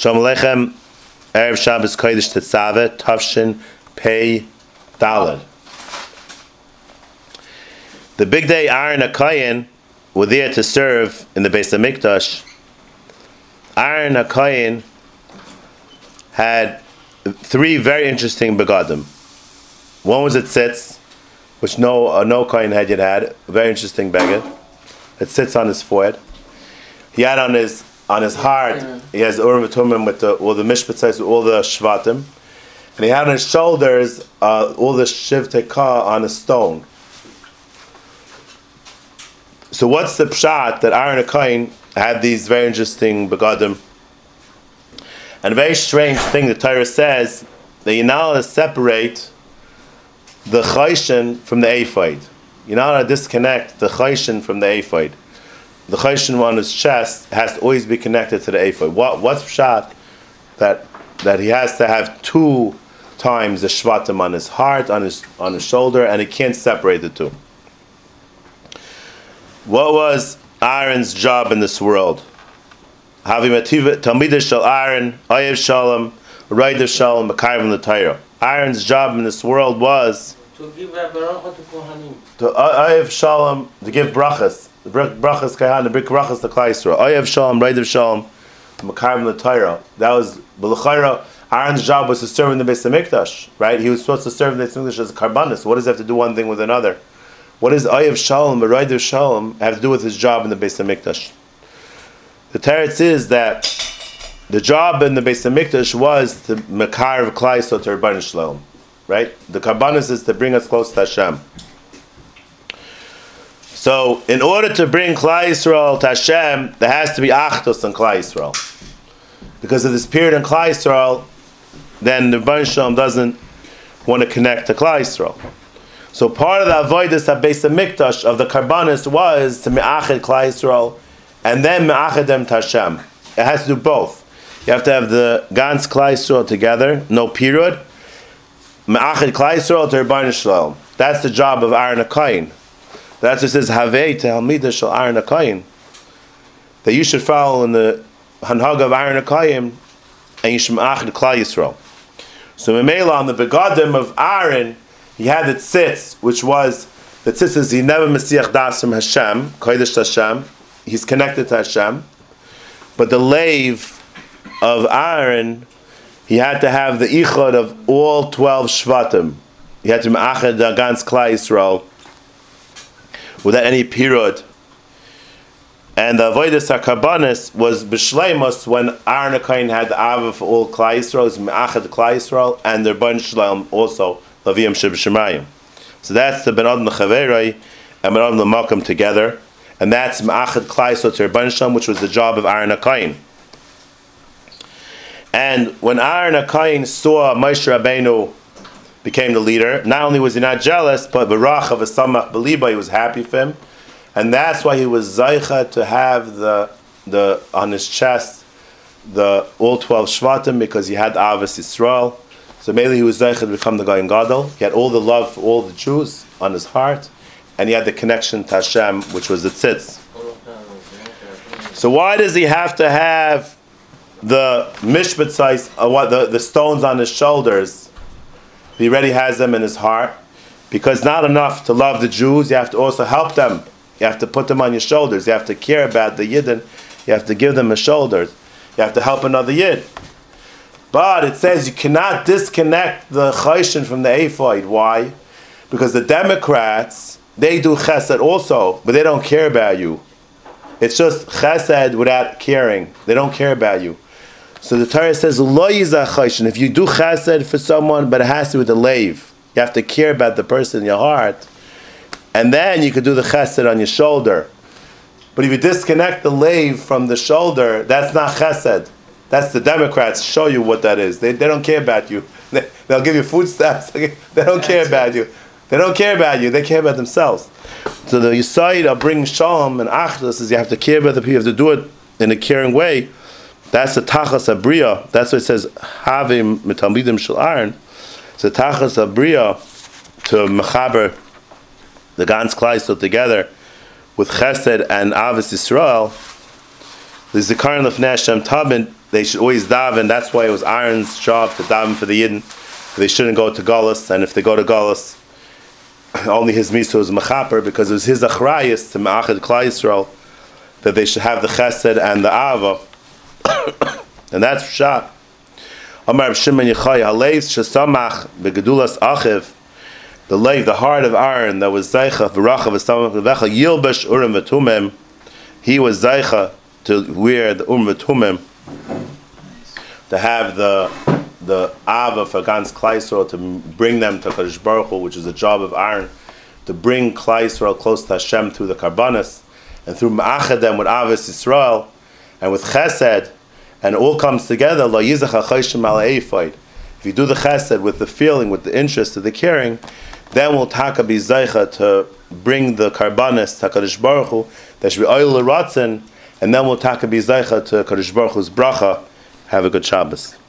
Shalom Aleichem, Erev Shabbos Kodesh Tetzaveh, Tavshin Pei Dalad. The big day Aaron HaKayin were there to serve in the Beis HaMikdash. Aaron HaKayin had three very interesting begadim. One was at tzitz, which no uh, no Kohen had yet had, a very interesting beggar. It sits on his forehead. He had on his on his heart, he has the Urim Tumim with the, all the mishpatzais, with all the shvatim. And he had on his shoulders uh, all the shiv on a stone. So what's the pshat that Aaron Akain had these very interesting begadim? And a very strange thing the Torah says that you're not allowed to separate the chayshin from the ephod. You're not allowed to disconnect the chayshin from the ephod the chayshin on his chest has to always be connected to the ephod. What what's pshat that that he has to have two times the shvatim on his heart, on his on his shoulder, and he can't separate the two. What was Aaron's job in this world? Having Talmid shal Aaron, Ayev Shalom, Raid of Shalom, Makayim the Torah. Aaron's job in this world was to give a bracha to Kohanim. To Ayev Shalom, to give brachas the brachas kahan, the brachas the klal Yisrael. Oyev shalom, of shalom, makarim the Torah. That was b'lechayra. Aaron's job was to serve in the Beis Hamikdash, right? He was supposed to serve in the Beis Hamikdash as a karbanis. What does it have to do one thing with another? What does Oyev shalom, of shalom, have to do with his job in the Beis Hamikdash? The teretz is that the job in the Beis Hamikdash was the makar of klai to Rabban Shalom, right? The karbanis is to bring us close to Hashem. So, in order to bring Klal Yisrael to Hashem, there has to be Achtos on Klal Yisrael. Because of this period in Klal Yisrael, then the Shalom doesn't want to connect to Klal Yisrael. So part of the avoidance that based the mikdash of the karbanis was to me'achid Klal Yisrael, and then me'achid them Hashem. It has to do both. You have to have the Gans Klal Yisrael together, no period. Me'achid Klai Shalom. That's the job of Aaron Akayin. That's what it says Havei Talmida Shal Aaron Akayim. That you should follow in the Hanhag of Aaron Akayim and you should ma'achid Klal Yisrael. So Memela on the begadim of Aaron, he had the tzitz, which was the tzitz is he never mesiach das from Hashem, kodesh Hashem. He's connected to Hashem, but the lave of Aaron, he had to have the ichod of all twelve shvatim. He had to ma'achid the gans Klal Yisrael without any period. And the avoidus hakabanis was b'shleimus when Aaron Akain had the ava for all Klal Yisrael, is me'achad Klal Yisrael, and their ben shleim also laviyam shib shemayim. So that's the ben adam and ben adam together, and that's me'achad Klal Yisrael to ben shleim, which was the job of Aaron Akain. And when Aaron Akain saw Moshe Rabbeinu became the leader. Not only was he not jealous, but Barach of a Samach Beliba, he was happy for him. And that's why he was Zaycha to have the, the on his chest the all 12 Shvatim because he had Avas Yisrael. So maybe he was Zaycha to become the guy in Gadol. He had all the love for all the Jews on his heart, and he had the connection to Hashem, which was the tzitz. So why does he have to have the mishpat uh, what the, the stones on his shoulders? he already has them in his heart. Because not enough to love the Jews, you have to also help them. You have to put them on your shoulders. You have to care about the Yidden. You have to give them a shoulder. You have to help another Yid. But it says you cannot disconnect the Chayshin from the Ephod. Why? Because the Democrats, they do chesed also, but they don't care about you. It's just chesed without caring. They don't care about you. So the Torah says, Lo If you do chesed for someone, but it has to be with a lave, you have to care about the person in your heart, and then you could do the chesed on your shoulder. But if you disconnect the lave from the shoulder, that's not chesed. That's the Democrats show you what that is. They, they don't care about you. They, will give you food stamps. They don't care about you. They don't care about you. They care about themselves. So the Yisaid of bringing Shalom and Achdus is you have to care about the people. You have to do it in a caring way. That's the tachas abriya. That's what it says. Havim mitalmidim shel Aaron. It's the tachas abriya to mechaber the gans klaisel together with chesed and avis Yisrael the Zikaron Lefnei Hashem Tabin, they should always daven. That's why it was Aaron's job to daven for the Yidden. They shouldn't go to Galus, and if they go to Galus, only his mitzvah was mechaper because it was his achrayis to Ma'achad Klal Yisrael that they should have the chesed and the ava, and that's shot. Amar Shimon Yechai Haleis Shesamach Begedulas Achiv, the leg, the heart of Aaron that was Zaycha V'Rachav V'Samach V'Vecha Yilbesh Urim V'Tumim, he was Zaycha to wear the Urim V'Tumim, to have the the Ava for Gans Klaisrael to bring them to Kadosh Baruch Hu, which is the job of Aaron, to bring Klaisrael close to Hashem through the Karbanis, and through Ma'achad them with Avis Yisrael, and with Chesed, and it all comes together. If you do the Chesed with the feeling, with the interest, with the caring, then we'll Taka be Zaycha to bring the Karbanis to Kadosh Baruch Hu, there should be oil and then we'll Taka be Zaycha to Kadosh Baruch Hu's Bracha. Have a good Shabbos.